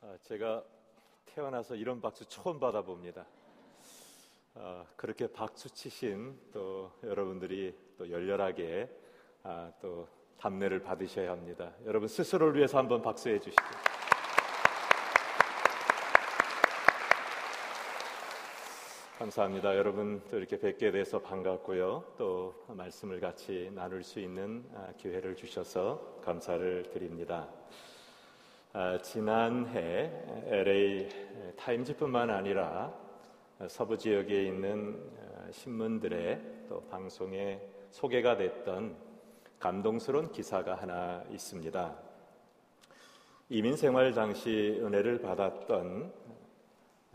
아, 제가 태어나서 이런 박수 처음 받아봅니다. 아, 그렇게 박수 치신 또 여러분들이 또 열렬하게 아, 또 담례를 받으셔야 합니다. 여러분 스스로를 위해서 한번 박수해 주시죠. 감사합니다. 여러분 또 이렇게 뵙게 돼서 반갑고요. 또 말씀을 같이 나눌 수 있는 기회를 주셔서 감사를 드립니다. 아, 지난해 LA 타임즈뿐만 아니라 서부 지역에 있는 아, 신문들의 또 방송에 소개가 됐던 감동스러운 기사가 하나 있습니다. 이민 생활 당시 은혜를 받았던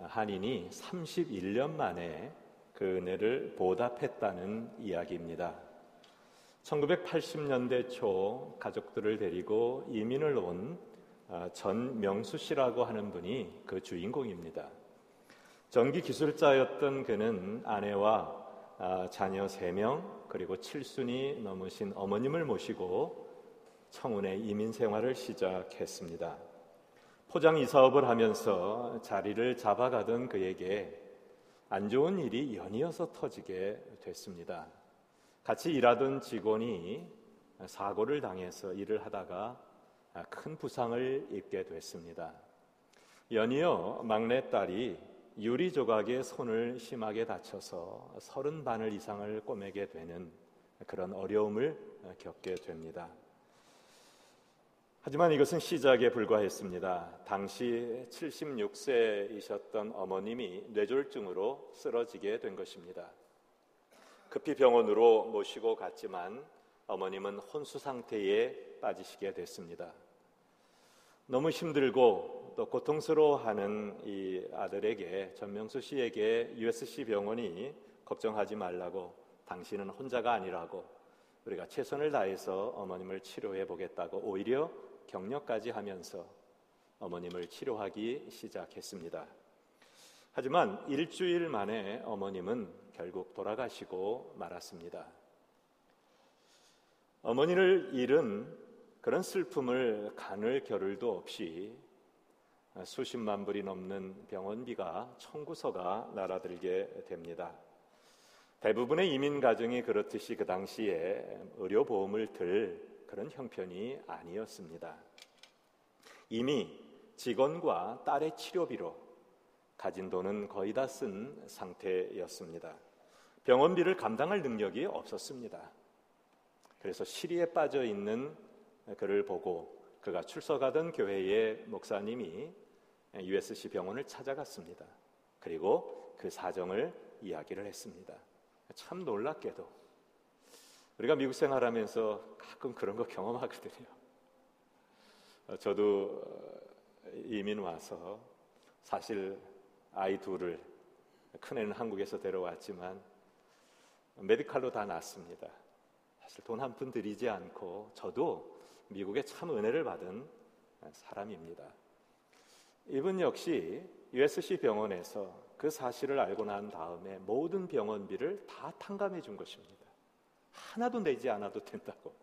한인이 31년 만에 그 은혜를 보답했다는 이야기입니다. 1980년대 초 가족들을 데리고 이민을 온 아, 전명수 씨라고 하는 분이 그 주인공입니다. 전기 기술자였던 그는 아내와 아, 자녀 3명 그리고 칠순이 넘으신 어머님을 모시고 청운의 이민 생활을 시작했습니다. 포장 이사업을 하면서 자리를 잡아가던 그에게 안 좋은 일이 연이어서 터지게 됐습니다. 같이 일하던 직원이 사고를 당해서 일을 하다가 아, 큰 부상을 입게 됐습니다. 연이어 막내딸이 유리 조각에 손을 심하게 다쳐서 서른 바늘 이상을 꼬매게 되는 그런 어려움을 겪게 됩니다. 하지만 이것은 시작에 불과했습니다. 당시 76세이셨던 어머님이 뇌졸중으로 쓰러지게 된 것입니다. 급히 병원으로 모시고 갔지만 어머님은 혼수 상태에 빠지시게 됐습니다. 너무 힘들고 또 고통스러워하는 이 아들에게 전명수 씨에게 USC 병원이 걱정하지 말라고 당신은 혼자가 아니라고 우리가 최선을 다해서 어머님을 치료해 보겠다고 오히려 격려까지 하면서 어머님을 치료하기 시작했습니다. 하지만 일주일 만에 어머님은 결국 돌아가시고 말았습니다. 어머니를 잃은 그런 슬픔을 가눌 겨를도 없이 수십만 불이 넘는 병원비가 청구서가 날아들게 됩니다. 대부분의 이민 가정이 그렇듯이 그 당시에 의료 보험을 들 그런 형편이 아니었습니다. 이미 직원과 딸의 치료비로 가진 돈은 거의 다 쓴 상태였습니다. 병원비를 감당할 능력이 없었습니다. 그래서 시리에 빠져 있는 그를 보고 그가 출석하던 교회의 목사님이 USC 병원을 찾아갔습니다. 그리고 그 사정을 이야기를 했습니다. 참 놀랍게도 우리가 미국 생활하면서 가끔 그런 거 경험하거든요. 어, 저도 어, 이민 와서 사실 아이 둘을 큰애는 한국에서 데려왔지만 메디칼로 다 낳습니다. 사실 돈 한 푼 들이지 않고 저도 미국의 참 은혜를 받은 사람입니다. 이분 역시 USC 병원에서 그 사실을 알고 난 다음에 모든 병원비를 다 탕감해 준 것입니다. 하나도 내지 않아도 된다고.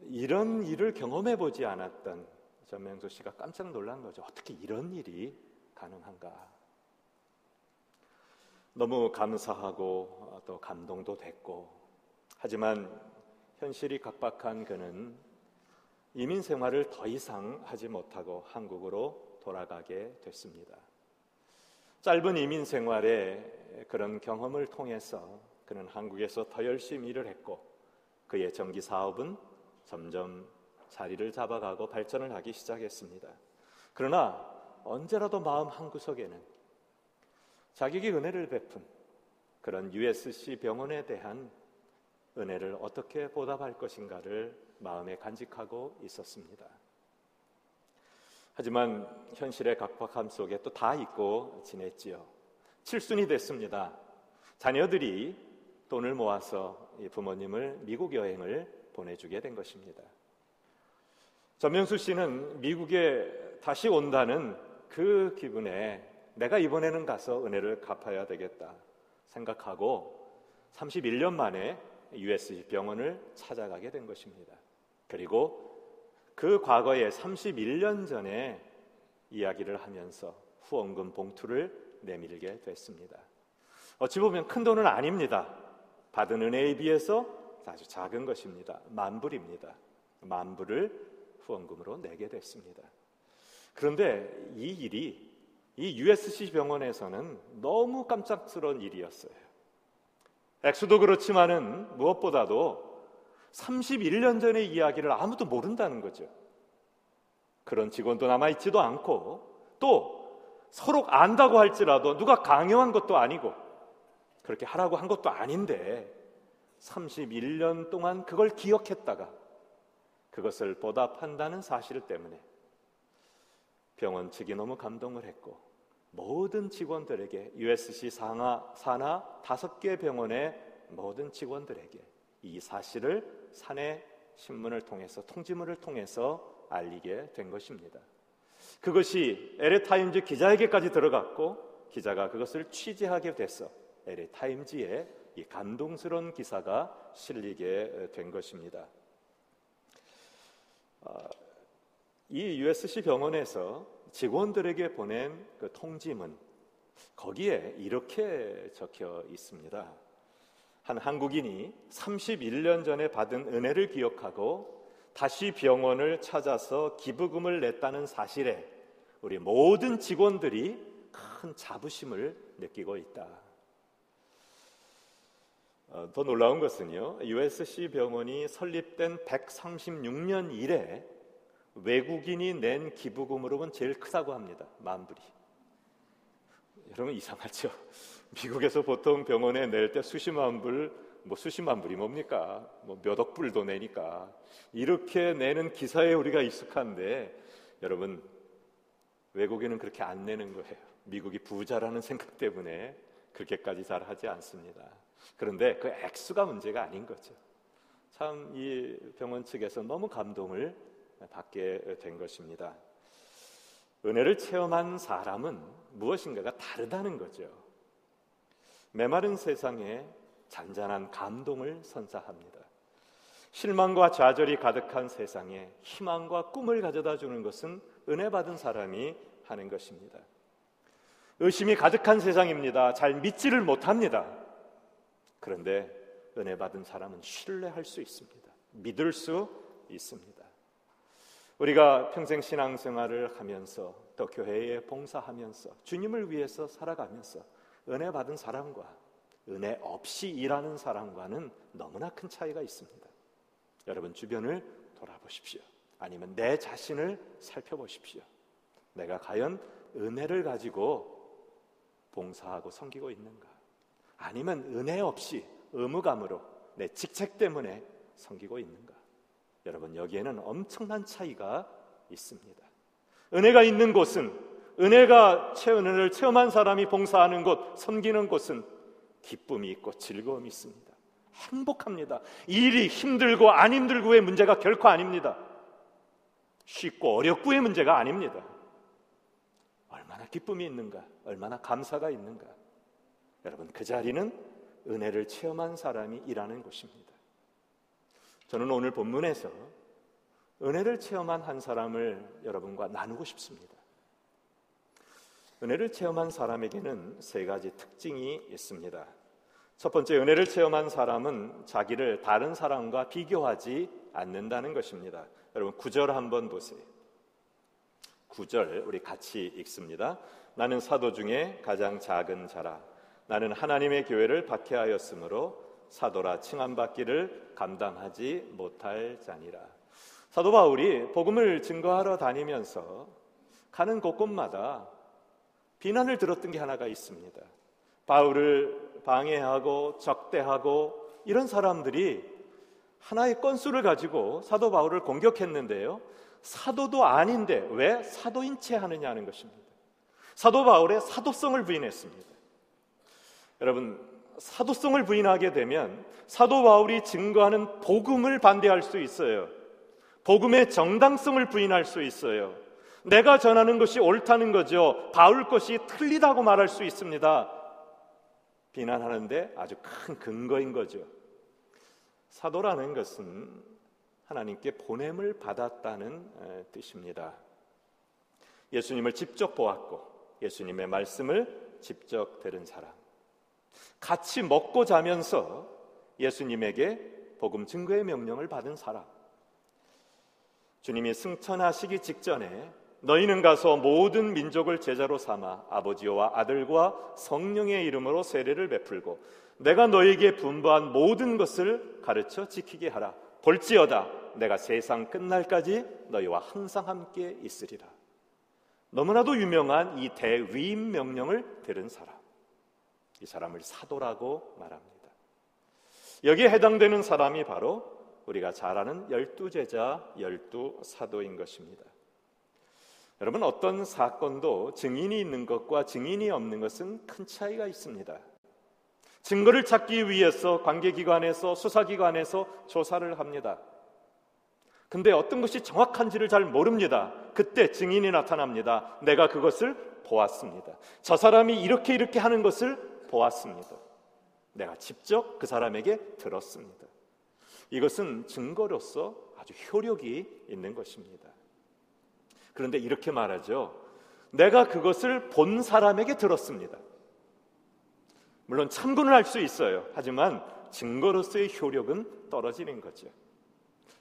이런 일을 경험해 보지 않았던 전명수 씨가 깜짝 놀란 거죠. 어떻게 이런 일이 가능한가? 너무 감사하고 또 감동도 됐고 하지만 현실이 각박한 그는 이민 생활을 더 이상 하지 못하고 한국으로 돌아가게 됐습니다. 짧은 이민 생활의 그런 경험을 통해서 그는 한국에서 더 열심히 일을 했고 그의 전기 사업은 점점 자리를 잡아가고 발전을 하기 시작했습니다. 그러나 언제라도 마음 한구석에는 자기에게 은혜를 베푼 그런 USC 병원에 대한 은혜를 어떻게 보답할 것인가를 마음에 간직하고 있었습니다. 하지만 현실의 각박함 속에 또 다 잊고 지냈지요. 칠순이 됐습니다. 자녀들이 돈을 모아서 부모님을 미국 여행을 보내주게 된 것입니다. 전명수 씨는 미국에 다시 온다는 그 기분에 내가 이번에는 가서 은혜를 갚아야 되겠다 생각하고 31년 만에 USG 병원을 찾아가게 된 것입니다. 그리고 그 과거에 31년 전에 이야기를 하면서 후원금 봉투를 내밀게 됐습니다. 어찌 보면 큰 돈은 아닙니다. 받은 은혜에 비해서 아주 작은 것입니다. 만불입니다. 만불을 후원금으로 내게 됐습니다. 그런데 이 일이 이 USC 병원에서는 너무 깜짝스러운 일이었어요. 엑스도 그렇지만은 무엇보다도 31년 전의 이야기를 아무도 모른다는 거죠. 그런 직원도 남아있지도 않고 또 서로 안다고 할지라도 누가 강요한 것도 아니고 그렇게 하라고 한 것도 아닌데 31년 동안 그걸 기억했다가 그것을 보답한다는 사실 때문에 병원 측이 너무 감동을 했고 모든 직원들에게 USC 상하, 산하 다섯 개 병원의 모든 직원들에게 이 사실을 사내 신문을 통해서 통지문을 통해서 알리게 된 것입니다. 그것이 LA 타임즈 기자에게까지 들어갔고 기자가 그것을 취재하게 돼서 LA 타임즈에 이 감동스러운 기사가 실리게 된 것입니다. 아, 이 USC 병원에서 직원들에게 보낸 그 통지문 거기에 이렇게 적혀 있습니다. 한 한국인이 31년 전에 받은 은혜를 기억하고 다시 병원을 찾아서 기부금을 냈다는 사실에 우리 모든 직원들이 큰 자부심을 느끼고 있다. 어, 더 놀라운 것은요, USC 병원이 설립된 136년 이래 외국인이 낸 기부금으로는 제일 크다고 합니다. 만불이. 여러분 이상하죠? 미국에서 보통 병원에 낼 때 수십만 불, 뭐 수십만 불이 뭡니까? 뭐 몇억 불도 내니까 이렇게 내는 기사에 우리가 익숙한데 여러분 외국인은 그렇게 안 내는 거예요. 미국이 부자라는 생각 때문에 그렇게까지 잘 하지 않습니다. 그런데 그 액수가 문제가 아닌 거죠. 참 이 병원 측에서 너무 감동을 받게 된 것입니다. 은혜를 체험한 사람은 무엇인가가 다르다는 거죠. 메마른 세상에 잔잔한 감동을 선사합니다. 실망과 좌절이 가득한 세상에 희망과 꿈을 가져다 주는 것은 은혜 받은 사람이 하는 것입니다. 의심이 가득한 세상입니다. 잘 믿지를 못합니다. 그런데 은혜 받은 사람은 신뢰할 수 있습니다. 믿을 수 있습니다. 우리가 평생 신앙생활을 하면서 또 교회에 봉사하면서 주님을 위해서 살아가면서 은혜 받은 사람과 은혜 없이 일하는 사람과는 너무나 큰 차이가 있습니다. 여러분 주변을 돌아보십시오. 아니면 내 자신을 살펴보십시오. 내가 과연 은혜를 가지고 봉사하고 섬기고 있는가? 아니면 은혜 없이 의무감으로 내 직책 때문에 섬기고 있는가? 여러분 여기에는 엄청난 차이가 있습니다. 은혜가 있는 곳은 은혜가 은혜를 체험한 사람이 봉사하는 곳, 섬기는 곳은 기쁨이 있고 즐거움이 있습니다. 행복합니다. 일이 힘들고 안 힘들고의 문제가 결코 아닙니다. 쉽고 어렵고의 문제가 아닙니다. 얼마나 기쁨이 있는가, 얼마나 감사가 있는가. 여러분, 그 자리는 은혜를 체험한 사람이 일하는 곳입니다. 저는 오늘 본문에서 은혜를 체험한 한 사람을 여러분과 나누고 싶습니다. 은혜를 체험한 사람에게는 세 가지 특징이 있습니다. 첫 번째, 은혜를 체험한 사람은 자기를 다른 사람과 비교하지 않는다는 것입니다. 여러분, 구절 한번 보세요. 구절 우리 같이 읽습니다. 나는 사도 중에 가장 작은 자라. 나는 하나님의 교회를 박해하였으므로 사도라 칭함받기를 감당하지 못할 자니라. 사도 바울이 복음을 증거하러 다니면서 가는 곳곳마다 비난을 들었던 게 하나가 있습니다. 바울을 방해하고 적대하고 이런 사람들이 하나의 건수를 가지고 사도 바울을 공격했는데요. 사도도 아닌데 왜 사도인 채 하느냐 는 것입니다. 사도 바울의 사도성을 부인했습니다. 여러분, 사도성을 부인하게 되면 사도 바울이 증거하는 복음을 반대할 수 있어요. 복음의 정당성을 부인할 수 있어요. 내가 전하는 것이 옳다는 거죠. 바울 것이 틀리다고 말할 수 있습니다. 비난하는데 아주 큰 근거인 거죠. 사도라는 것은 하나님께 보냄을 받았다는 뜻입니다. 예수님을 직접 보았고 예수님의 말씀을 직접 들은 사람. 같이 먹고 자면서 예수님에게 복음 증거의 명령을 받은 사람. 주님이 승천하시기 직전에 너희는 가서 모든 민족을 제자로 삼아 아버지와 아들과 성령의 이름으로 세례를 베풀고 내가 너에게 분부한 모든 것을 가르쳐 지키게 하라. 볼지어다 내가 세상 끝날까지 너희와 항상 함께 있으리라. 너무나도 유명한 이 대위임 명령을 들은 사람. 이 사람을 사도라고 말합니다. 여기에 해당되는 사람이 바로 우리가 잘 아는 열두 제자, 열두 사도인 것입니다. 여러분 어떤 사건도 증인이 있는 것과 증인이 없는 것은 큰 차이가 있습니다. 증거를 찾기 위해서 관계기관에서 수사기관에서 조사를 합니다. 근데 어떤 것이 정확한지를 잘 모릅니다. 그때 증인이 나타납니다. 내가 그것을 보았습니다. 저 사람이 이렇게 이렇게 하는 것을 보았습니다. 내가 직접 그 사람에게 들었습니다. 이것은 증거로서 아주 효력이 있는 것입니다. 그런데 이렇게 말하죠. 내가 그것을 본 사람에게 들었습니다. 물론 참고는 할 수 있어요. 하지만 증거로서의 효력은 떨어지는 거죠.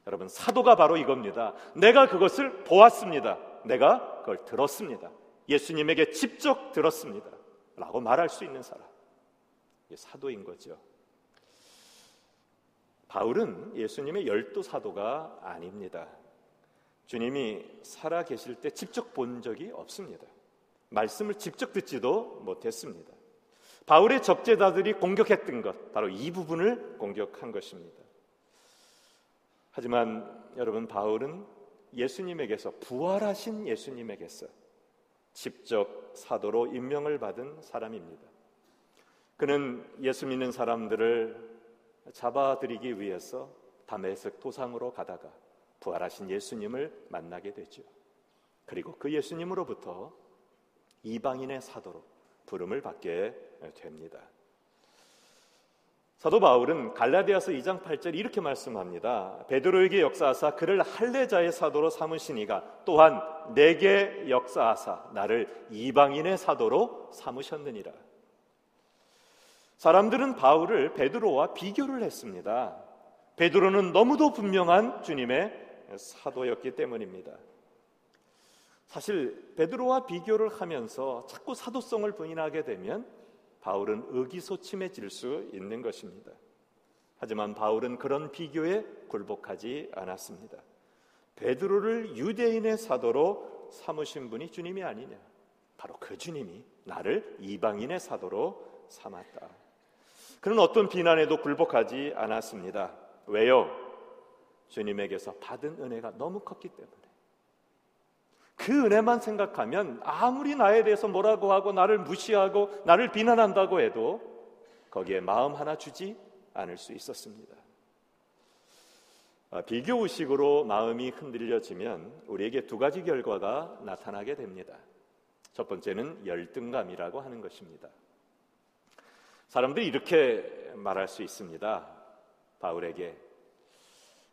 여러분, 사도가 바로 이겁니다. 내가 그것을 보았습니다. 내가 그걸 들었습니다. 예수님에게 직접 들었습니다. 라고 말할 수 있는 사람. 사도인 거죠. 바울은 예수님의 열두 사도가 아닙니다. 주님이 살아 계실 때 직접 본 적이 없습니다. 말씀을 직접 듣지도 못했습니다. 바울의 적재자들이 공격했던 것, 바로 이 부분을 공격한 것입니다. 하지만 여러분, 바울은 예수님에게서, 부활하신 예수님에게서 직접 사도로 임명을 받은 사람입니다. 그는 예수 믿는 사람들을 잡아들이기 위해서 담에색 도상으로 가다가 부활하신 예수님을 만나게 되죠. 그리고 그 예수님으로부터 이방인의 사도로 부름을 받게 됩니다. 사도 바울은 갈라디아서 2장 8절 이렇게 말씀합니다. 베드로에게 역사하사 그를 할례자의 사도로 삼으시니가 또한 내게 역사하사 나를 이방인의 사도로 삼으셨느니라. 사람들은 바울을 베드로와 비교를 했습니다. 베드로는 너무도 분명한 주님의 사도였기 때문입니다. 사실 베드로와 비교를 하면서 자꾸 사도성을 부인하게 되면 바울은 의기소침해질 수 있는 것입니다. 하지만 바울은 그런 비교에 굴복하지 않았습니다. 베드로를 유대인의 사도로 삼으신 분이 주님이 아니냐. 바로 그 주님이 나를 이방인의 사도로 삼았다. 그는 어떤 비난에도 굴복하지 않았습니다. 왜요? 주님에게서 받은 은혜가 너무 컸기 때문에. 그 은혜만 생각하면 아무리 나에 대해서 뭐라고 하고 나를 무시하고 나를 비난한다고 해도 거기에 마음 하나 주지 않을 수 있었습니다. 아, 비교 의식으로 마음이 흔들려지면 우리에게 두 가지 결과가 나타나게 됩니다. 첫 번째는 열등감이라고 하는 것입니다. 사람들이 이렇게 말할 수 있습니다. 바울에게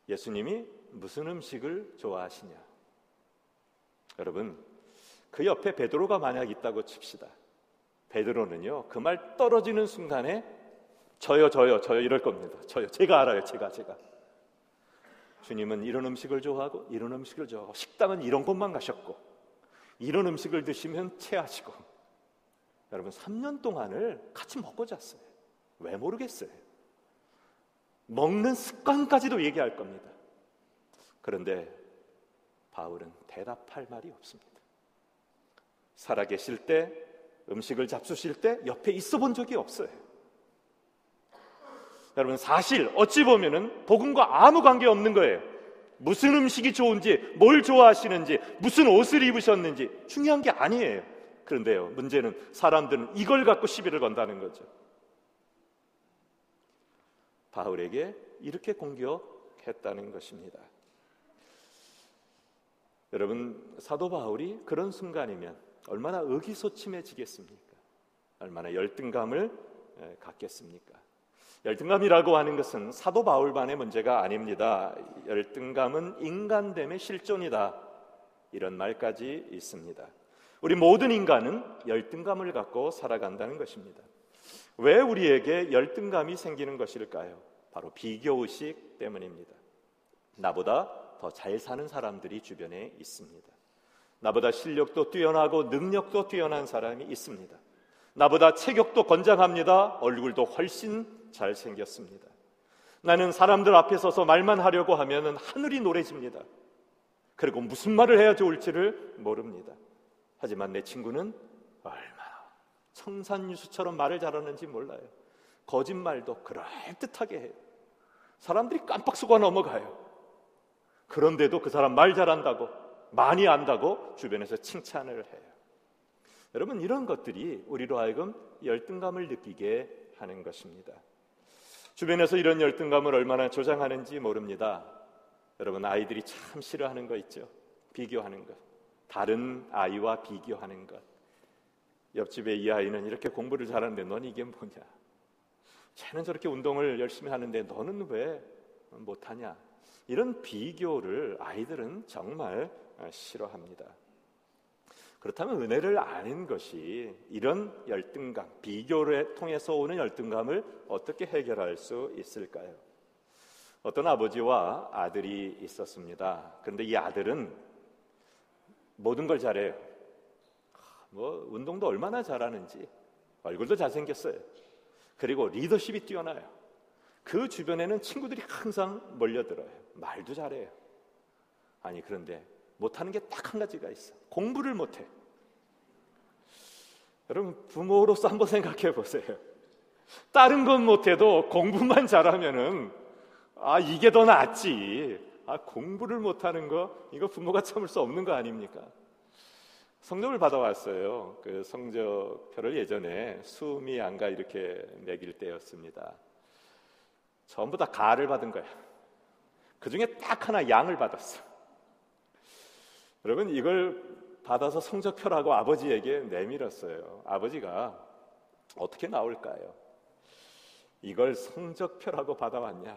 예수님이 무슨 음식을 좋아하시냐? 여러분, 그 옆에 베드로가 만약 있다고 칩시다. 베드로는요, 그 말 떨어지는 순간에 저요, 저요, 저요 이럴 겁니다. 저요, 제가 알아요, 제가, 제가. 주님은 이런 음식을 좋아하고, 이런 음식을 좋아하고, 식당은 이런 곳만 가셨고, 이런 음식을 드시면 체하시고, 여러분 3년 동안을 같이 먹고 잤어요. 왜 모르겠어요. 먹는 습관까지도 얘기할 겁니다. 그런데 바울은 대답할 말이 없습니다. 살아계실 때 음식을 잡수실 때 옆에 있어 본 적이 없어요. 여러분 사실 어찌 보면은 복음과 아무 관계 없는 거예요. 무슨 음식이 좋은지, 뭘 좋아하시는지, 무슨 옷을 입으셨는지 중요한 게 아니에요. 그런데요, 문제는 사람들은 이걸 갖고 시비를 건다는 거죠. 바울에게 이렇게 공격했다는 것입니다. 여러분, 사도 바울이 그런 순간이면 얼마나 의기소침해지겠습니까? 얼마나 열등감을 갖겠습니까? 열등감이라고 하는 것은 사도 바울만의 문제가 아닙니다. 열등감은 인간됨의 실존이다. 이런 말까지 있습니다. 우리 모든 인간은 열등감을 갖고 살아간다는 것입니다. 왜 우리에게 열등감이 생기는 것일까요? 바로 비교의식 때문입니다. 나보다 더 잘 사는 사람들이 주변에 있습니다. 나보다 실력도 뛰어나고 능력도 뛰어난 사람이 있습니다. 나보다 체격도 건장합니다. 얼굴도 훨씬 잘생겼습니다. 나는 사람들 앞에 서서 말만 하려고 하면 하늘이 노래집니다. 그리고 무슨 말을 해야 좋을지를 모릅니다. 하지만 내 친구는 얼마 나 청산유수처럼 말을 잘하는지 몰라요. 거짓말도 그럴듯하게 해요. 사람들이 깜빡 속아 넘어가요. 그런데도 그 사람 말 잘한다고, 많이 안다고 주변에서 칭찬을 해요. 여러분, 이런 것들이 우리로 하여금 열등감을 느끼게 하는 것입니다. 주변에서 이런 열등감을 얼마나 조장하는지 모릅니다. 여러분, 아이들이 참 싫어하는 거 있죠? 비교하는 것. 다른 아이와 비교하는 것. 옆집의 이 아이는 이렇게 공부를 잘하는데 넌 이게 뭐냐? 쟤는 저렇게 운동을 열심히 하는데 너는 왜 못하냐? 이런 비교를 아이들은 정말 싫어합니다. 그렇다면 은혜를 아는 것이 이런 열등감, 비교를 통해서 오는 열등감을 어떻게 해결할 수 있을까요? 어떤 아버지와 아들이 있었습니다. 그런데 이 아들은 모든 걸 잘해요. 뭐 운동도 얼마나 잘하는지 얼굴도 잘생겼어요. 그리고 리더십이 뛰어나요. 그 주변에는 친구들이 항상 몰려들어요. 말도 잘해요. 아니 그런데 못하는 게 딱 한 가지가 있어. 공부를 못해. 여러분 부모로서 한번 생각해 보세요. 다른 건 못해도 공부만 잘하면은 아 이게 더 낫지. 아 공부를 못하는 거 이거 부모가 참을 수 없는 거 아닙니까? 성적을 받아왔어요. 그 성적표를 예전에 수미 안가 이렇게 매길 때였습니다. 전부 다 가를 받은 거야. 그 중에 딱 하나 양을 받았어. 여러분 이걸 받아서 성적표라고 아버지에게 내밀었어요. 아버지가 어떻게 나올까요? 이걸 성적표라고 받아왔냐?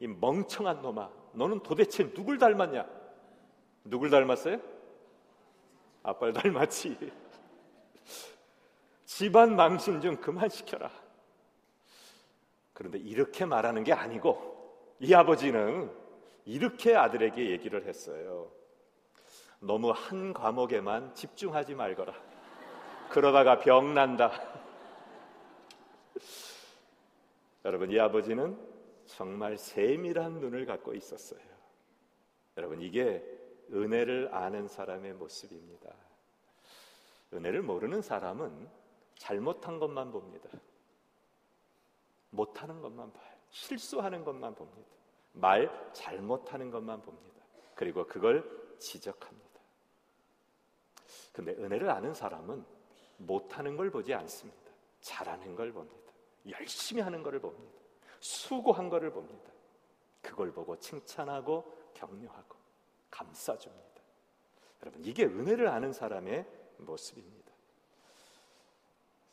이 멍청한 놈아, 너는 도대체 누굴 닮았냐? 누굴 닮았어요? 아빠를 닮았지. 집안 망신 좀 그만 시켜라. 그런데 이렇게 말하는 게 아니고 이 아버지는 이렇게 아들에게 얘기를 했어요. 너무 한 과목에만 집중하지 말거라. 그러다가 병 난다. 여러분, 이 아버지는 정말 세밀한 눈을 갖고 있었어요. 여러분, 이게 은혜를 아는 사람의 모습입니다. 은혜를 모르는 사람은 잘못한 것만 봅니다. 못하는 것만 봐요. 실수하는 것만 봅니다. 말 잘못하는 것만 봅니다. 그리고 그걸 지적합니다. 근데 은혜를 아는 사람은 못하는 걸 보지 않습니다. 잘하는 걸 봅니다. 열심히 하는 것을 봅니다. 수고한 것을 봅니다. 그걸 보고 칭찬하고 격려하고 감싸줍니다. 여러분, 이게 은혜를 아는 사람의 모습입니다.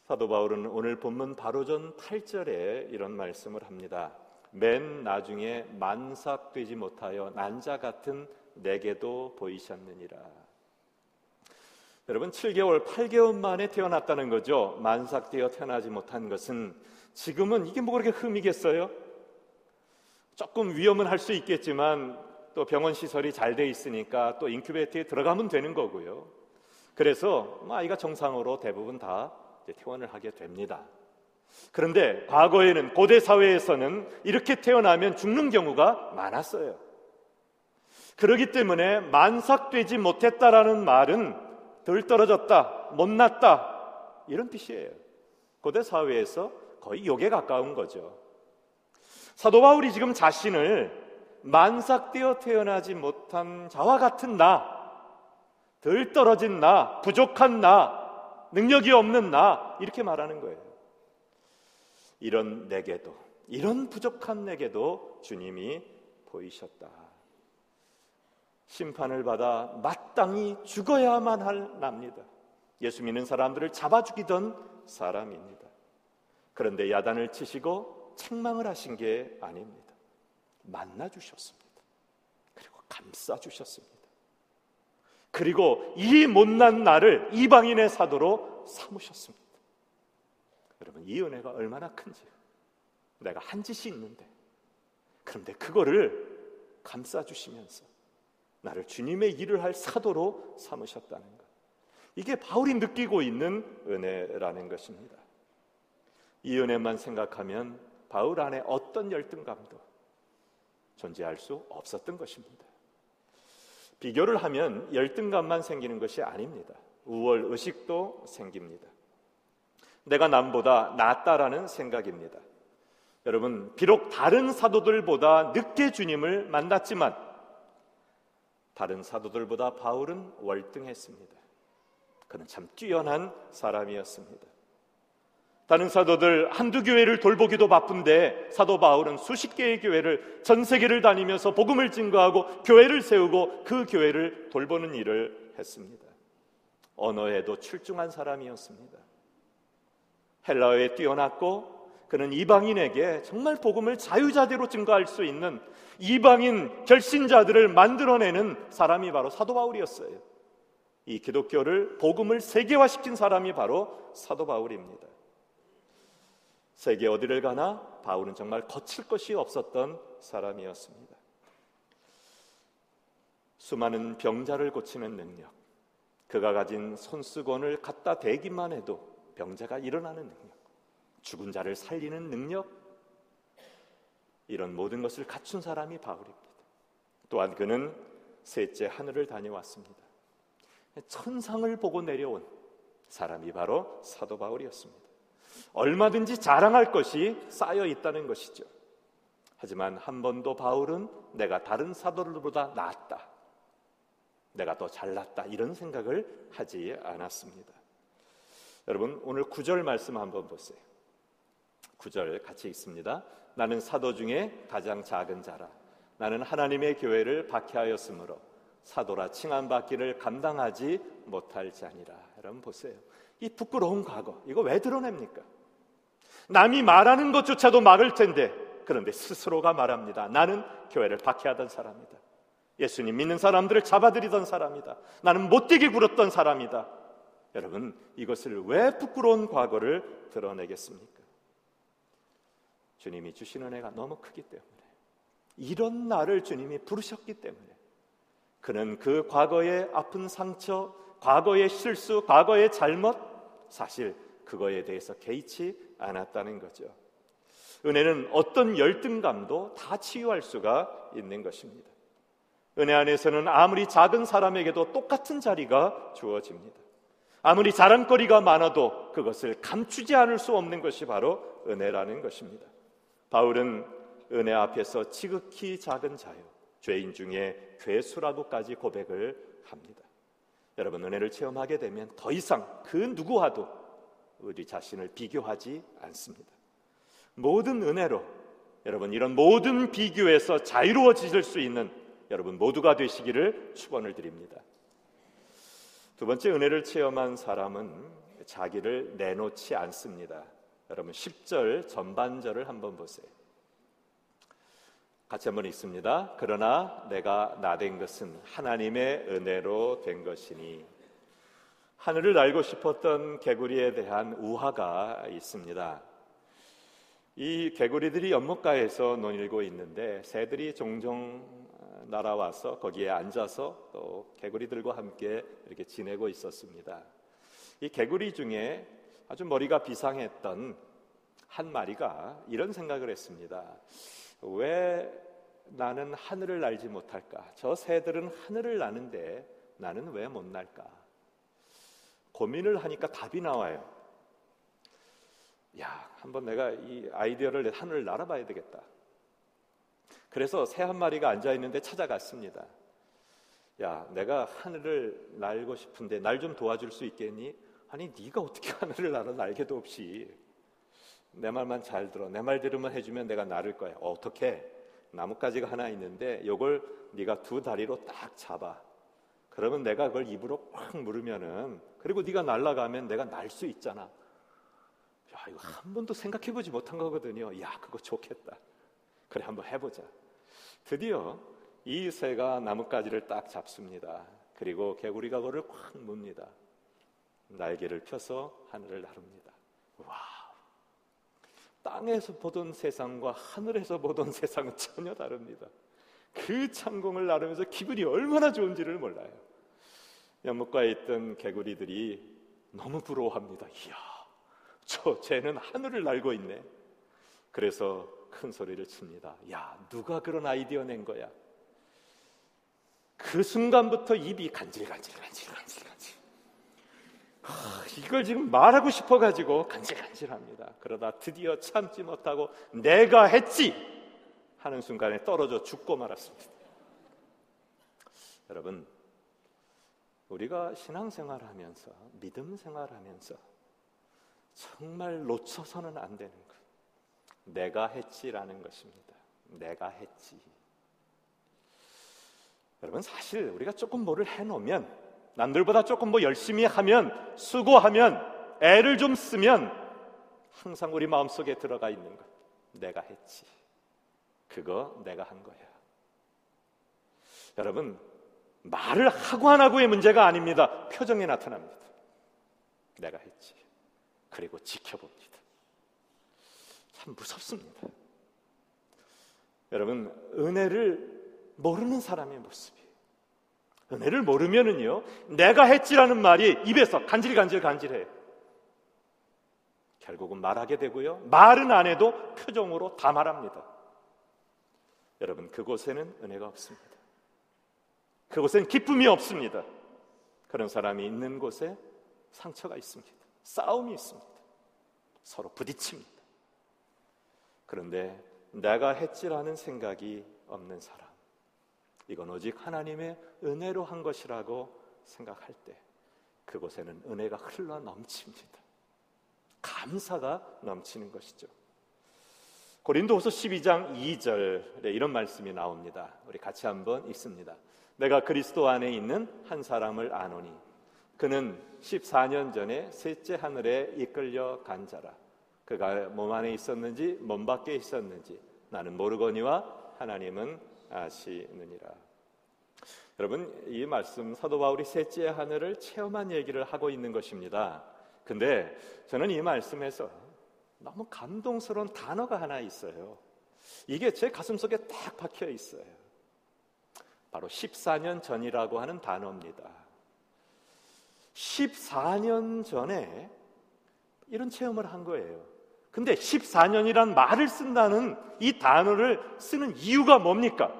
사도 바울은 오늘 본문 바로 전 8절에 이런 말씀을 합니다. 맨 나중에 만삭되지 못하여 난자 같은 내게도 보이셨느니라. 여러분 7개월, 8개월 만에 태어났다는 거죠. 만삭되어 태어나지 못한 것은 지금은 이게 뭐 그렇게 흠이겠어요? 조금 위험은 할 수 있겠지만 또 병원 시설이 잘 돼 있으니까 또 인큐베이터에 들어가면 되는 거고요. 그래서 뭐 아이가 정상으로 대부분 다 퇴원을 하게 됩니다. 그런데 과거에는 고대 사회에서는 이렇게 태어나면 죽는 경우가 많았어요. 그러기 때문에 만삭되지 못했다라는 말은 덜 떨어졌다, 못났다 이런 뜻이에요. 고대 사회에서 거의 욕에 가까운 거죠. 사도 바울이 지금 자신을 만삭되어 태어나지 못한 자와 같은 나, 덜 떨어진 나, 부족한 나, 능력이 없는 나, 이렇게 말하는 거예요. 이런 내게도, 이런 부족한 내게도 주님이 보이셨다. 심판을 받아 마땅히 죽어야만 할 납니다. 예수 믿는 사람들을 잡아 죽이던 사람입니다. 그런데 야단을 치시고 책망을 하신 게 아닙니다. 만나 주셨습니다. 그리고 감싸 주셨습니다. 그리고 이 못난 나를 이방인의 사도로 삼으셨습니다. 여러분 이 은혜가 얼마나 큰지요. 내가 한 짓이 있는데 그런데 그거를 감싸 주시면서 나를 주님의 일을 할 사도로 삼으셨다는 것. 이게 바울이 느끼고 있는 은혜라는 것입니다. 이 은혜만 생각하면 바울 안에 어떤 열등감도 존재할 수 없었던 것입니다. 비교를 하면 열등감만 생기는 것이 아닙니다. 우월 의식도 생깁니다. 내가 남보다 낫다라는 생각입니다. 여러분, 비록 다른 사도들보다 늦게 주님을 만났지만 다른 사도들보다 바울은 월등했습니다. 그는 참 뛰어난 사람이었습니다. 다른 사도들 한두 교회를 돌보기도 바쁜데 사도 바울은 수십 개의 교회를 전 세계를 다니면서 복음을 증거하고 교회를 세우고 그 교회를 돌보는 일을 했습니다. 언어에도 출중한 사람이었습니다. 헬라어에 뛰어났고 그는 이방인에게 정말 복음을 자유자재로 증거할 수 있는 이방인 결신자들을 만들어내는 사람이 바로 사도 바울이었어요. 이 기독교를 복음을 세계화시킨 사람이 바로 사도 바울입니다. 세계 어디를 가나 바울은 정말 거칠 것이 없었던 사람이었습니다. 수많은 병자를 고치는 능력, 그가 가진 손수건을 갖다 대기만 해도 병자가 일어나는 능력, 죽은 자를 살리는 능력, 이런 모든 것을 갖춘 사람이 바울입니다. 또한 그는 셋째 하늘을 다녀왔습니다. 천상을 보고 내려온 사람이 바로 사도 바울이었습니다. 얼마든지 자랑할 것이 쌓여 있다는 것이죠. 하지만 한 번도 바울은 내가 다른 사도들보다 낫다. 내가 더 잘났다. 이런 생각을 하지 않았습니다. 여러분, 오늘 구절 말씀 한번 보세요. 구절 같이 읽습니다. 나는 사도 중에 가장 작은 자라. 나는 하나님의 교회를 박해하였으므로 사도라 칭함받기를 감당하지 못할 자니라. 여러분 보세요. 이 부끄러운 과거 이거 왜 드러냅니까? 남이 말하는 것조차도 막을 텐데 그런데 스스로가 말합니다. 나는 교회를 박해하던 사람이다. 예수님 믿는 사람들을 잡아들이던 사람이다. 나는 못되게 굴었던 사람이다. 여러분 이것을 왜 부끄러운 과거를 드러내겠습니까? 주님이 주시는 애가 너무 크기 때문에 이런 나를 주님이 부르셨기 때문에 그는 그 과거의 아픈 상처, 과거의 실수, 과거의 잘못 사실 그거에 대해서 개의치 않았다는 거죠. 은혜는 어떤 열등감도 다 치유할 수가 있는 것입니다. 은혜 안에서는 아무리 작은 사람에게도 똑같은 자리가 주어집니다. 아무리 자랑거리가 많아도 그것을 감추지 않을 수 없는 것이 바로 은혜라는 것입니다. 바울은 은혜 앞에서 지극히 작은 자요, 죄인 중에 괴수라고까지 고백을 합니다. 여러분 은혜를 체험하게 되면 더 이상 그 누구와도 우리 자신을 비교하지 않습니다. 모든 은혜로 여러분 이런 모든 비교에서 자유로워지실 수 있는 여러분 모두가 되시기를 축원을 드립니다. 두 번째 은혜를 체험한 사람은 자기를 내놓지 않습니다. 여러분 10절 전반절을 한번 보세요. 같이 한번 읽습니다. 그러나 내가 나 된 것은 하나님의 은혜로 된 것이니 하늘을 날고 싶었던 개구리에 대한 우화가 있습니다. 이 개구리들이 연못가에서 논일고 있는데 새들이 종종 날아와서 거기에 앉아서 또 개구리들과 함께 이렇게 지내고 있었습니다. 이 개구리 중에 아주 머리가 비상했던 한 마리가 이런 생각을 했습니다. 왜 나는 하늘을 날지 못할까? 저 새들은 하늘을 나는데 나는 왜 못 날까? 고민을 하니까 답이 나와요. 야, 한번 내가 이 아이디어를 하늘을 날아봐야 되겠다. 그래서 새 한 마리가 앉아 있는데 찾아갔습니다. 야, 내가 하늘을 날고 싶은데 날 좀 도와줄 수 있겠니? 아니, 네가 어떻게 하늘을 날아 날개도 없이 내 말만 잘 들어. 내말 들으면 해주면 내가 나를 거야. 어, 어떻게? 나뭇가지가 하나 있는데 이걸 네가 두 다리로 딱 잡아. 그러면 내가 그걸 입으로 꽉 물으면은 그리고 네가 날아가면 내가 날 수 있잖아. 야, 이거 한 번도 생각해 보지 못한 거거든요. 야, 그거 좋겠다. 그래 한번 해 보자. 드디어 이 새가 나뭇가지를 딱 잡습니다. 그리고 개구리가 그를 꽉 뭅니다. 날개를 펴서 하늘을 나릅니다. 와, 땅에서 보던 세상과 하늘에서 보던 세상은 전혀 다릅니다. 그 창공을 나르면서 기분이 얼마나 좋은지를 몰라요. 연못가에 있던 개구리들이 너무 부러워합니다. 이야, 저 쟤는 하늘을 날고 있네. 그래서 큰 소리를 칩니다. 야, 누가 그런 아이디어 낸 거야? 그 순간부터 입이 간질간질간질간질 이걸 지금 말하고 싶어가지고 간질간질합니다. 그러다 드디어 참지 못하고 내가 했지 하는 순간에 떨어져 죽고 말았습니다. 여러분, 우리가 신앙생활 하면서 믿음 생활 하면서 정말 놓쳐서는 안 되는 것. 내가 했지라는 것입니다. 내가 했지. 여러분 사실 우리가 조금 뭐를 해놓으면 남들보다 조금 뭐 열심히 하면 수고하면 애를 좀 쓰면 항상 우리 마음속에 들어가 있는 것. 내가 했지. 그거 내가 한 거야. 여러분 말을 하고 안 하고의 문제가 아닙니다. 표정에 나타납니다. 내가 했지. 그리고 지켜봅니다. 참 무섭습니다. 여러분 은혜를 모르는 사람의 모습이 은혜를 모르면은요, 내가 했지라는 말이 입에서 간질간질 간질해요. 결국은 말하게 되고요. 말은 안 해도 표정으로 다 말합니다. 여러분, 그곳에는 은혜가 없습니다. 그곳엔 기쁨이 없습니다. 그런 사람이 있는 곳에 상처가 있습니다. 싸움이 있습니다. 서로 부딪힙니다. 그런데 내가 했지라는 생각이 없는 사람. 이건 오직 하나님의 은혜로 한 것이라고 생각할 때 그곳에는 은혜가 흘러 넘칩니다. 감사가 넘치는 것이죠. 고린도후서 12장 2절에 이런 말씀이 나옵니다. 우리 같이 한번 읽습니다. 내가 그리스도 안에 있는 한 사람을 아노니 그는 14년 전에 셋째 하늘에 이끌려 간 자라. 그가 몸 안에 있었는지 몸 밖에 있었는지 나는 모르거니와 하나님은 아시느니라. 여러분 이 말씀 사도 바울이 셋째 하늘을 체험한 얘기를 하고 있는 것입니다. 근데 저는 이 말씀에서 너무 감동스러운 단어가 하나 있어요. 이게 제 가슴속에 딱 박혀 있어요. 바로 14년 전이라고 하는 단어입니다. 14년 전에 이런 체험을 한 거예요. 근데 14년이란 말을 쓴다는 이 단어를 쓰는 이유가 뭡니까?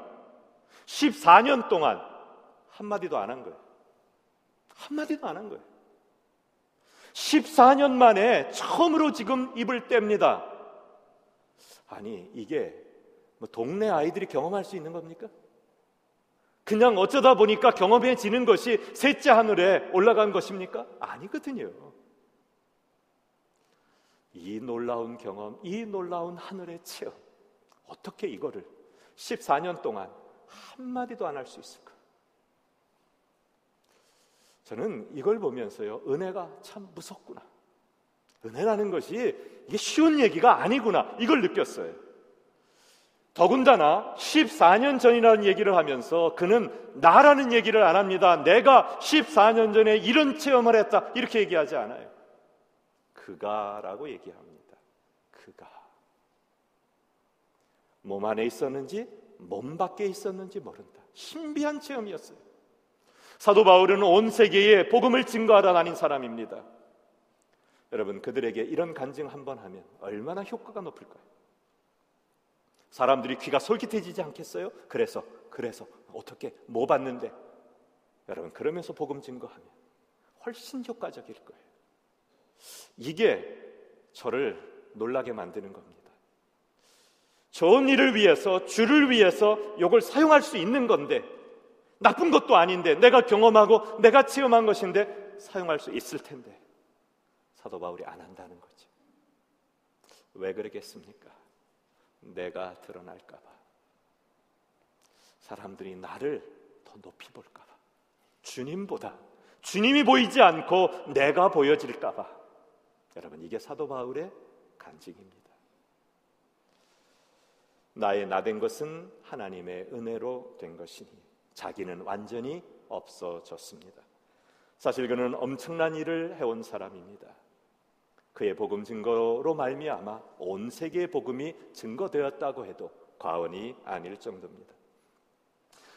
14년 동안 한마디도 안 한 거예요. 한마디도 안 한 거예요. 14년 만에 처음으로 지금 입을 뗍니다. 아니, 이게 뭐 동네 아이들이 경험할 수 있는 겁니까? 그냥 어쩌다 보니까 경험해지는 것이 셋째 하늘에 올라간 것입니까? 아니거든요. 이 놀라운 경험, 이 놀라운 하늘의 체험, 어떻게 이거를 14년 동안 한마디도 안 할 수 있을까? 저는 이걸 보면서요, 은혜가 참 무섭구나. 은혜라는 것이 이게 쉬운 얘기가 아니구나. 이걸 느꼈어요. 더군다나 14년 전이라는 얘기를 하면서 그는 나라는 얘기를 안 합니다. 내가 14년 전에 이런 체험을 했다. 이렇게 얘기하지 않아요. 그가라고 얘기합니다. 그가. 몸 안에 있었는지 몸 밖에 있었는지 모른다. 신비한 체험이었어요. 사도 바울은 온 세계에 복음을 증거하다 다닌 사람입니다. 여러분 그들에게 이런 간증 한 번 하면 얼마나 효과가 높을까요? 사람들이 귀가 솔깃해지지 않겠어요? 그래서 그래서 어떻게 뭐 받는데? 여러분 그러면서 복음 증거하면 훨씬 효과적일 거예요. 이게 저를 놀라게 만드는 겁니다. 좋은 일을 위해서 주를 위해서 이걸 사용할 수 있는 건데 나쁜 것도 아닌데 내가 경험하고 내가 체험한 것인데 사용할 수 있을 텐데 사도 바울이 안 한다는 거죠. 왜 그러겠습니까? 내가 드러날까봐. 사람들이 나를 더 높이 볼까봐. 주님보다 주님이 보이지 않고 내가 보여질까봐. 여러분, 이게 사도 바울의 간증입니다. 나의 나 된 것은 하나님의 은혜로 된 것이니 자기는 완전히 없어졌습니다. 사실 그는 엄청난 일을 해온 사람입니다. 그의 복음 증거로 말미암아 온 세계의 복음이 증거되었다고 해도 과언이 아닐 정도입니다.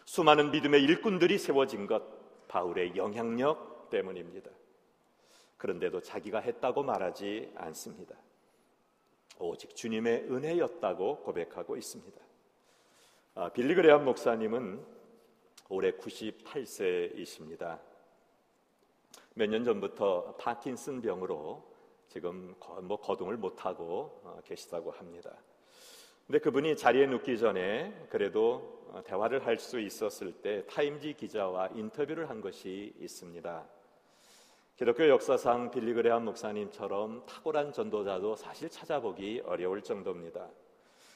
수많은 믿음의 일꾼들이 세워진 것 바울의 영향력 때문입니다. 그런데도 자기가 했다고 말하지 않습니다. 오직 주님의 은혜였다고 고백하고 있습니다. 아, 빌리그레암 목사님은 올해 98세이십니다. 몇 년 전부터 파킨슨 병으로 지금 뭐 거동을 못 하고 어, 계시다고 합니다. 근데 그분이 자리에 눕기 전에 그래도 어, 대화를 할 수 있었을 때 타임지 기자와 인터뷰를 한 것이 있습니다. 기독교 역사상 빌리그레암 목사님처럼 탁월한 전도자도 사실 찾아보기 어려울 정도입니다.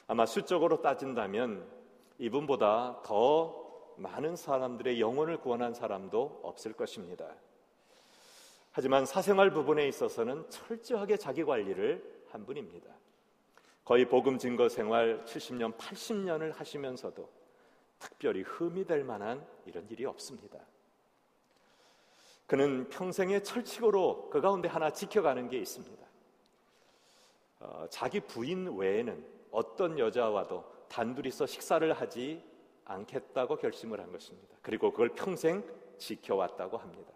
아마 수적으로 따진다면 이분보다 더 많은 사람들의 영혼을 구원한 사람도 없을 것입니다. 하지만 사생활 부분에 있어서는 철저하게 자기 관리를 한 분입니다. 거의 복음 증거 생활 70년, 80년을 하시면서도 특별히 흠이 될 만한 이런 일이 없습니다. 그는 평생의 철칙으로 그 가운데 하나 지켜가는 게 있습니다. 어, 자기 부인 외에는 어떤 여자와도 단둘이서 식사를 하지 않겠다고 결심을 한 것입니다. 그리고 그걸 평생 지켜왔다고 합니다.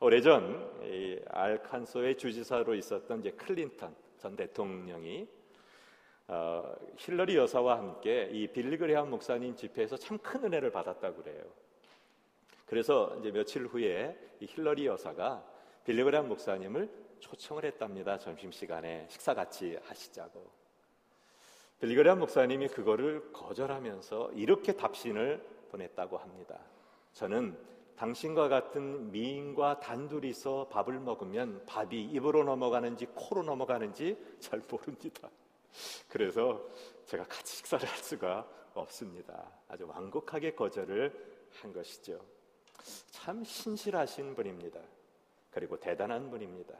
오래전 알칸소의 주지사로 있었던 이제 클린턴 전 대통령이 어, 힐러리 여사와 함께 이 빌리그레함 목사님 집회에서 참 큰 은혜를 받았다고 그래요. 그래서 이제 며칠 후에 이 힐러리 여사가 빌리그레함 목사님을 초청을 했답니다. 점심 시간에 식사 같이 하시자고. 빌리그레함 목사님이 그거를 거절하면서 이렇게 답신을 보냈다고 합니다. 저는 당신과 같은 미인과 단둘이서 밥을 먹으면 밥이 입으로 넘어가는지 코로 넘어가는지 잘 모릅니다. 그래서 제가 같이 식사를 할 수가 없습니다. 아주 완곡하게 거절을 한 것이죠. 참 신실하신 분입니다. 그리고 대단한 분입니다.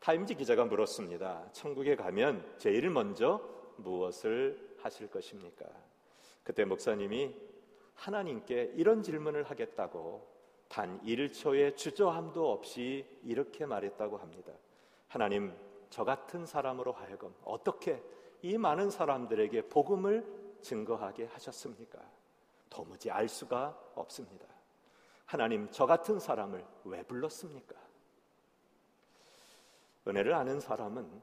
타임지 기자가 물었습니다. 천국에 가면 제일 먼저 무엇을 하실 것입니까? 그때 목사님이 하나님께 이런 질문을 하겠다고 단 1초의 주저함도 없이 이렇게 말했다고 합니다. 하나님, 저 같은 사람으로 하여금 어떻게 이 많은 사람들에게 복음을 증거하게 하셨습니까? 도무지 알 수가 없습니다. 하나님, 저 같은 사람을 왜 불렀습니까? 은혜를 아는 사람은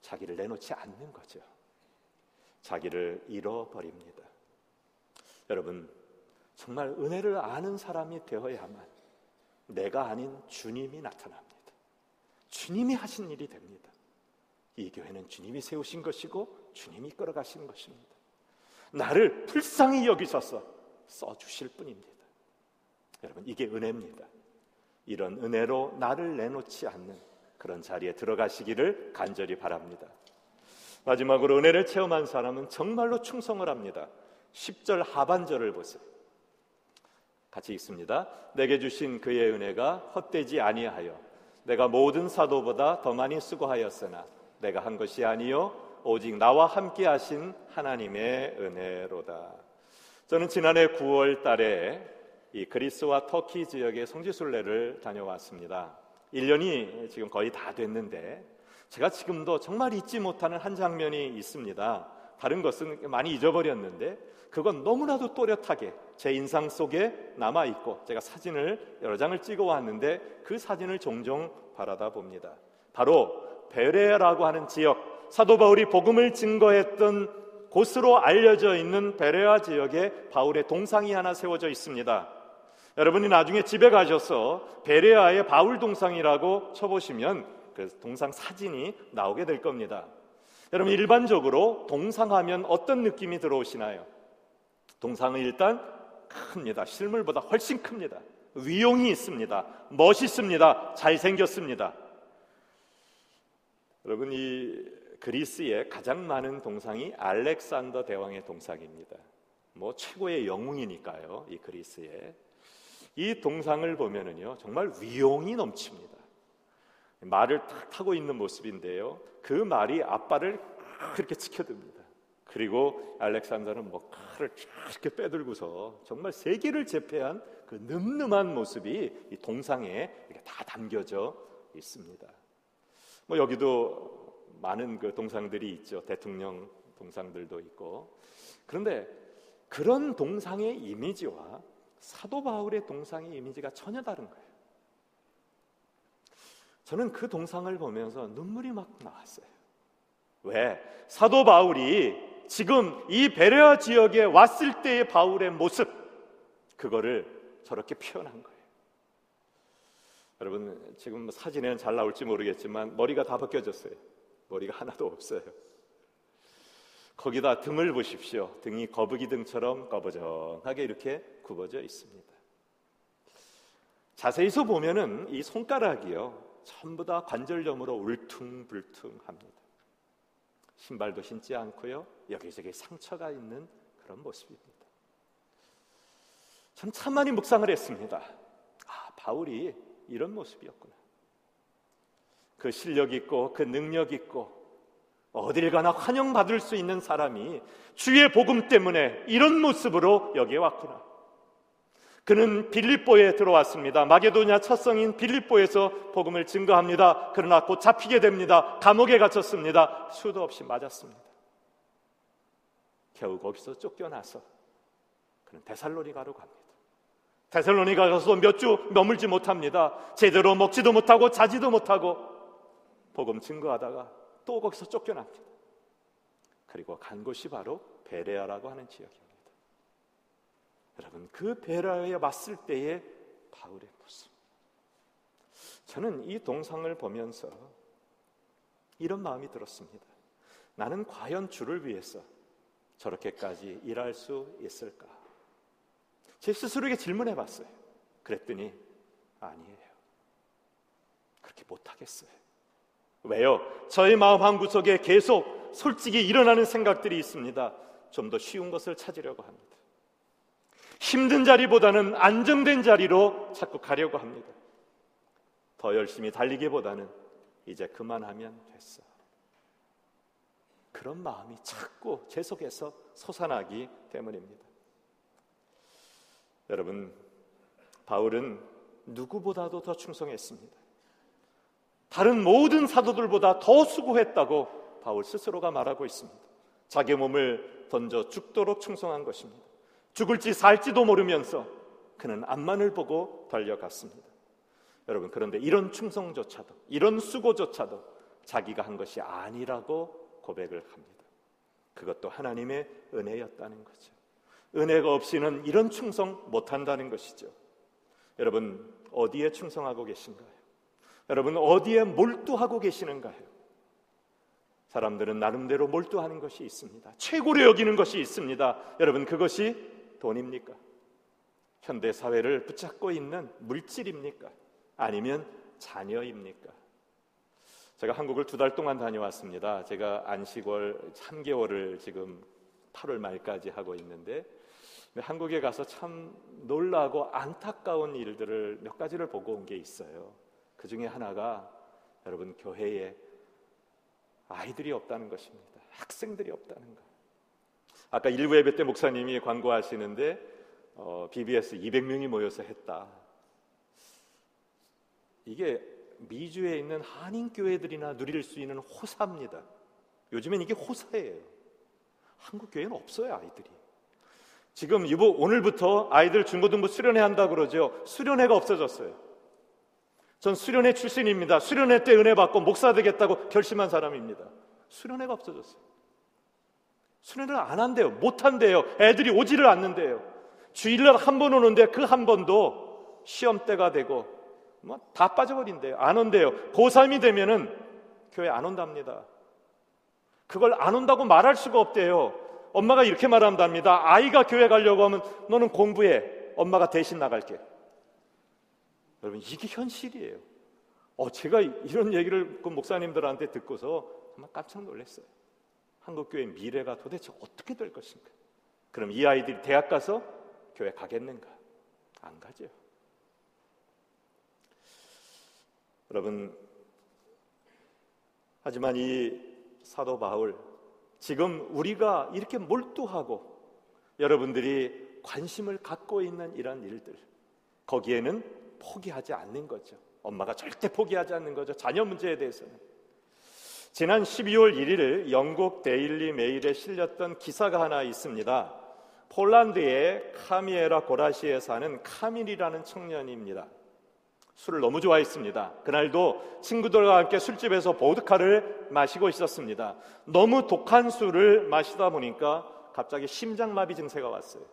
자기를 내놓지 않는 거죠. 자기를 잃어버립니다. 여러분, 정말 은혜를 아는 사람이 되어야만 내가 아닌 주님이 나타납니다. 주님이 하신 일이 됩니다. 이 교회는 주님이 세우신 것이고 주님이 끌어가신 것입니다. 나를 불쌍히 여기셔서 써주실 뿐입니다. 여러분, 이게 은혜입니다. 이런 은혜로 나를 내놓지 않는 그런 자리에 들어가시기를 간절히 바랍니다. 마지막으로 은혜를 체험한 사람은 정말로 충성을 합니다. 10절 하반절을 보세요. 같이 읽습니다. 내게 주신 그의 은혜가 헛되지 아니하여 내가 모든 사도보다 더 많이 수고하였으나 내가 한 것이 아니요 오직 나와 함께 하신 하나님의 은혜로다. 저는 지난해 9월 달에 이 그리스와 터키 지역의 성지순례를 다녀왔습니다. 1년이 지금 거의 다 됐는데 제가 지금도 정말 잊지 못하는 한 장면이 있습니다. 다른 것은 많이 잊어버렸는데 그건 너무나도 또렷하게 제 인상 속에 남아 있고 제가 사진을 여러 장을 찍어 왔는데 그 사진을 종종 바라다 봅니다. 바로 베레라고 하는 지역 사도 바울이 복음을 증거했던 곳으로 알려져 있는 베레아 지역에 바울의 동상이 하나 세워져 있습니다. 여러분이 나중에 집에 가셔서 베레아의 바울 동상이라고 쳐보시면 그 동상 사진이 나오게 될 겁니다. 여러분 일반적으로 동상하면 어떤 느낌이 들어오시나요? 동상은 일단 큽니다. 실물보다 훨씬 큽니다. 위용이 있습니다. 멋있습니다. 잘생겼습니다. 여러분 이 그리스에 가장 많은 동상이 알렉산더 대왕의 동상입니다. 뭐 최고의 영웅이니까요. 이 그리스에 이 동상을 보면은요 정말 위용이 넘칩니다. 말을 탁 타고 있는 모습인데요. 그 말이 아빠를 그렇게 지켜듭니다. 그리고 알렉산더는 뭐 칼을 이렇게 빼들고서 정말 세계를 제패한 그 늠름한 모습이 이 동상에 이렇게 다 담겨져 있습니다. 뭐 여기도 많은 그 동상들이 있죠. 대통령 동상들도 있고. 그런데 그런 동상의 이미지와 사도 바울의 동상의 이미지가 전혀 다른 거예요. 저는 그 동상을 보면서 눈물이 막 나왔어요. 왜? 사도 바울이 지금 이 베레아 지역에 왔을 때의 바울의 모습, 그거를 저렇게 표현한 거예요. 여러분, 지금 사진에는 잘 나올지 모르겠지만 머리가 다 벗겨졌어요. 머리가 하나도 없어요. 거기다 등을 보십시오. 등이 거북이 등처럼 꺼부정하게 이렇게 굽어져 있습니다. 자세히서 보면은 이 손가락이요. 전부 다 관절염으로 울퉁불퉁합니다. 신발도 신지 않고요. 여기저기 상처가 있는 그런 모습입니다. 전참 많이 묵상을 했습니다. 아, 바울이 이런 모습이었구나. 그 실력 있고 그 능력 있고 어딜 가나 환영받을 수 있는 사람이 주의 복음 때문에 이런 모습으로 여기에 왔구나. 그는 빌립보에 들어왔습니다. 마게도냐 첫 성인 빌립보에서 복음을 증거합니다. 그러나 곧 잡히게 됩니다. 감옥에 갇혔습니다. 수도 없이 맞았습니다. 겨우 거기서 쫓겨나서 그는 데살로니가로 갑니다. 데살로니가 가서 몇 주 머물지 못합니다. 제대로 먹지도 못하고 자지도 못하고 복음 증거하다가 또 거기서 쫓겨납니다. 그리고 간 곳이 바로 베레아라고 하는 지역입니다. 여러분 그 베라에 왔을 때의 바울의 모습. 저는 이 동상을 보면서 이런 마음이 들었습니다. 나는 과연 주를 위해서 저렇게까지 일할 수 있을까? 제 스스로에게 질문해 봤어요. 그랬더니 아니에요. 그렇게 못하겠어요. 왜요? 저의 마음 한 구석에 계속 솔직히 일어나는 생각들이 있습니다. 좀 더 쉬운 것을 찾으려고 합니다. 힘든 자리보다는 안정된 자리로 자꾸 가려고 합니다. 더 열심히 달리기보다는 이제 그만하면 됐어. 그런 마음이 자꾸 제 속에서 솟아나기 때문입니다. 여러분, 바울은 누구보다도 더 충성했습니다. 다른 모든 사도들보다 더 수고했다고 바울 스스로가 말하고 있습니다. 자기 몸을 던져 죽도록 충성한 것입니다. 죽을지 살지도 모르면서 그는 앞만을 보고 달려갔습니다. 여러분, 그런데 이런 충성조차도, 이런 수고조차도 자기가 한 것이 아니라고 고백을 합니다. 그것도 하나님의 은혜였다는 거죠. 은혜가 없이는 이런 충성 못한다는 것이죠. 여러분, 어디에 충성하고 계신가요? 여러분, 어디에 몰두하고 계시는가요? 사람들은 나름대로 몰두하는 것이 있습니다. 최고로 여기는 것이 있습니다. 여러분, 그것이 돈입니까? 현대 사회를 붙잡고 있는 물질입니까? 아니면 자녀입니까? 제가 한국을 두 달 동안 다녀왔습니다. 제가 안식월 3개월을 지금 8월 말까지 하고 있는데 한국에 가서 참 놀라고 안타까운 일들을 몇 가지를 보고 온 게 있어요. 그 중에 하나가 여러분 교회에 아이들이 없다는 것입니다. 학생들이 없다는 것. 아까 일부 예배 때 목사님이 광고하시는데 어, BBS 200명이 모여서 했다. 이게 미주에 있는 한인 교회들이나 누릴 수 있는 호사입니다. 요즘엔 이게 호사예요. 한국 교회는 없어요 아이들이. 지금 이번 오늘부터 아이들 중고등부 수련회 한다 그러죠. 수련회가 없어졌어요. 전 수련회 출신입니다. 수련회 때 은혜 받고 목사 되겠다고 결심한 사람입니다. 수련회가 없어졌어요. 수련을 안 한대요. 못 한대요. 애들이 오지를 않는데요. 주일날 한 번 오는데 그 한 번도 시험 때가 되고 뭐 다 빠져버린대요. 안 온대요. 고3이 되면은 교회 안 온답니다. 그걸 안 온다고 말할 수가 없대요. 엄마가 이렇게 말한답니다. 아이가 교회 가려고 하면 너는 공부해. 엄마가 대신 나갈게. 여러분 이게 현실이에요. 어, 제가 이런 얘기를 그 목사님들한테 듣고서 정말 깜짝 놀랐어요. 한국 교회 미래가 도대체 어떻게 될 것인가? 그럼 이 아이들이 대학 가서 교회 가겠는가? 안 가죠. 여러분, 하지만 이 사도 바울 지금 우리가 이렇게 몰두하고 여러분들이 관심을 갖고 있는 이런 일들 거기에는 포기하지 않는 거죠. 엄마가 절대 포기하지 않는 거죠. 자녀 문제에 대해서는. 지난 12월 1일 영국 데일리 메일에 실렸던 기사가 하나 있습니다. 폴란드의 카미에라 고라시에 사는 카밀이라는 청년입니다. 술을 너무 좋아했습니다. 그날도 친구들과 함께 술집에서 보드카를 마시고 있었습니다. 너무 독한 술을 마시다 보니까 갑자기 심장마비 증세가 왔어요.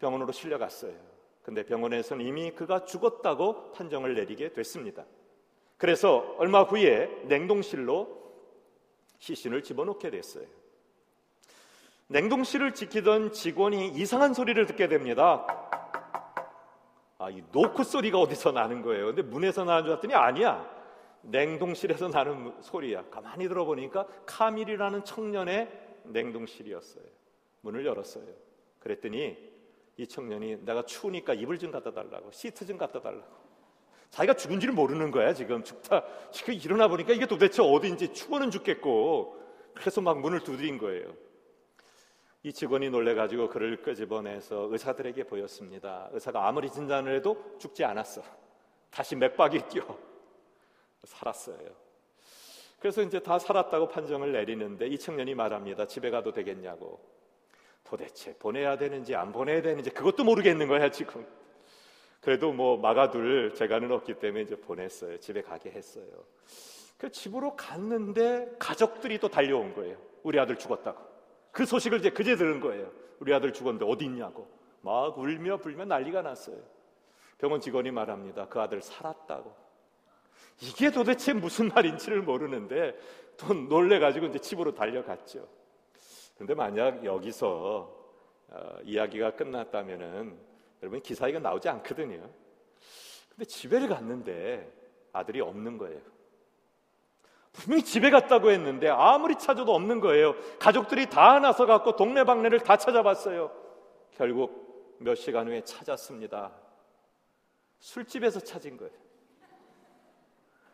병원으로 실려갔어요. 근데 병원에서는 이미 그가 죽었다고 판정을 내리게 됐습니다. 그래서 얼마 후에 냉동실로 시신을 집어넣게 됐어요. 냉동실을 지키던 직원이 이상한 소리를 듣게 됩니다. 아, 이 노크 소리가 어디서 나는 거예요. 근데 문에서 나는 줄 알았더니 아니야. 냉동실에서 나는 소리야. 가만히 들어보니까 카밀이라는 청년의 냉동실이었어요. 문을 열었어요. 그랬더니 이 청년이 내가 추우니까 이불 좀 갖다 달라고 시트 좀 갖다 달라고 자기가 죽은지를 모르는 거야 지금 죽다 지금 일어나 보니까 이게 도대체 어디인지 추워는 죽겠고 그래서 막 문을 두드린 거예요. 이 직원이 놀래가지고 그를 끄집어내서 의사들에게 보였습니다. 의사가 아무리 진단을 해도 죽지 않았어. 다시 맥박이 뛰어 살았어요. 그래서 이제 다 살았다고 판정을 내리는데 이 청년이 말합니다. 집에 가도 되겠냐고. 도대체 보내야 되는지 안 보내야 되는지 그것도 모르겠는 거야 지금. 그래도 뭐 막아둘 재간은 없기 때문에 이제 보냈어요. 집에 가게 했어요. 그 집으로 갔는데 가족들이 또 달려온 거예요. 우리 아들 죽었다고. 그 소식을 이제 그제 들은 거예요. 우리 아들 죽었는데 어디 있냐고. 막 울며 불며 난리가 났어요. 병원 직원이 말합니다. 그 아들 살았다고. 이게 도대체 무슨 말인지를 모르는데 또 놀래가지고 이제 집으로 달려갔죠. 근데 만약 여기서 어, 이야기가 끝났다면은 여러분 기사가 나오지 않거든요. 근데 집에를 갔는데 아들이 없는 거예요. 분명히 집에 갔다고 했는데 아무리 찾아도 없는 거예요. 가족들이 다 나서 갖고 동네방네를 다 찾아봤어요. 결국 몇 시간 후에 찾았습니다. 술집에서 찾은 거예요.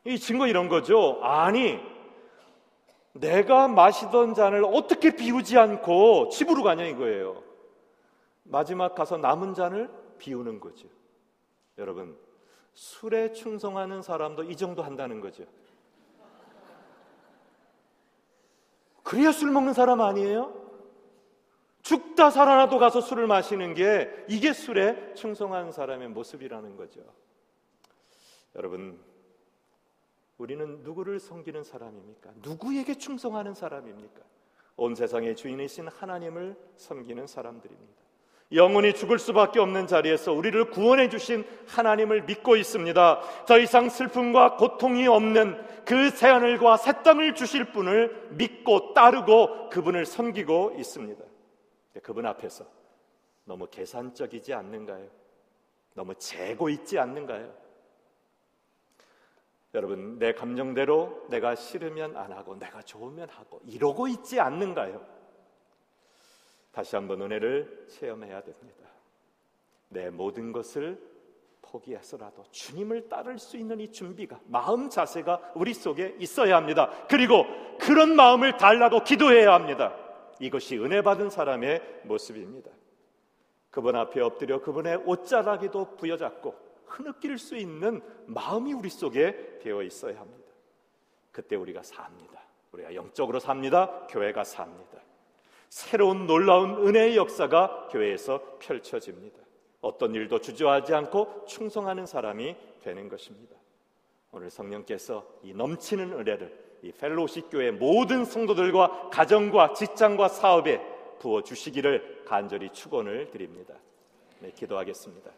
이 증거 이런 거죠. 아니, 내가 마시던 잔을 어떻게 비우지 않고 집으로 가냐 이거예요. 마지막 가서 남은 잔을 비우는 거죠. 여러분, 술에 충성하는 사람도 이 정도 한다는 거죠. 그래야 술 먹는 사람 아니에요? 죽다 살아나도 가서 술을 마시는 게 이게 술에 충성한 사람의 모습이라는 거죠. 여러분, 우리는 누구를 섬기는 사람입니까? 누구에게 충성하는 사람입니까? 온 세상의 주인이신 하나님을 섬기는 사람들입니다. 영원히 죽을 수밖에 없는 자리에서 우리를 구원해 주신 하나님을 믿고 있습니다. 더 이상 슬픔과 고통이 없는 그 새하늘과 새 땅을 주실 분을 믿고 따르고 그분을 섬기고 있습니다. 그분 앞에서 너무 계산적이지 않는가요? 너무 재고 있지 않는가요? 여러분, 내 감정대로 내가 싫으면 안 하고 내가 좋으면 하고 이러고 있지 않는가요? 다시 한번 은혜를 체험해야 됩니다. 내 모든 것을 포기해서라도 주님을 따를 수 있는 이 준비가 마음 자세가 우리 속에 있어야 합니다. 그리고 그런 마음을 달라고 기도해야 합니다. 이것이 은혜 받은 사람의 모습입니다. 그분 앞에 엎드려 그분의 옷자락에도 부여잡고 흐느낄 수 있는 마음이 우리 속에 되어 있어야 합니다. 그때 우리가 삽니다. 우리가 영적으로 삽니다. 교회가 삽니다. 새로운 놀라운 은혜의 역사가 교회에서 펼쳐집니다. 어떤 일도 주저하지 않고 충성하는 사람이 되는 것입니다. 오늘 성령께서 이 넘치는 은혜를 이 펠로십 교회 모든 성도들과 가정과 직장과 사업에 부어 주시기를 간절히 축원을 드립니다. 네, 기도하겠습니다.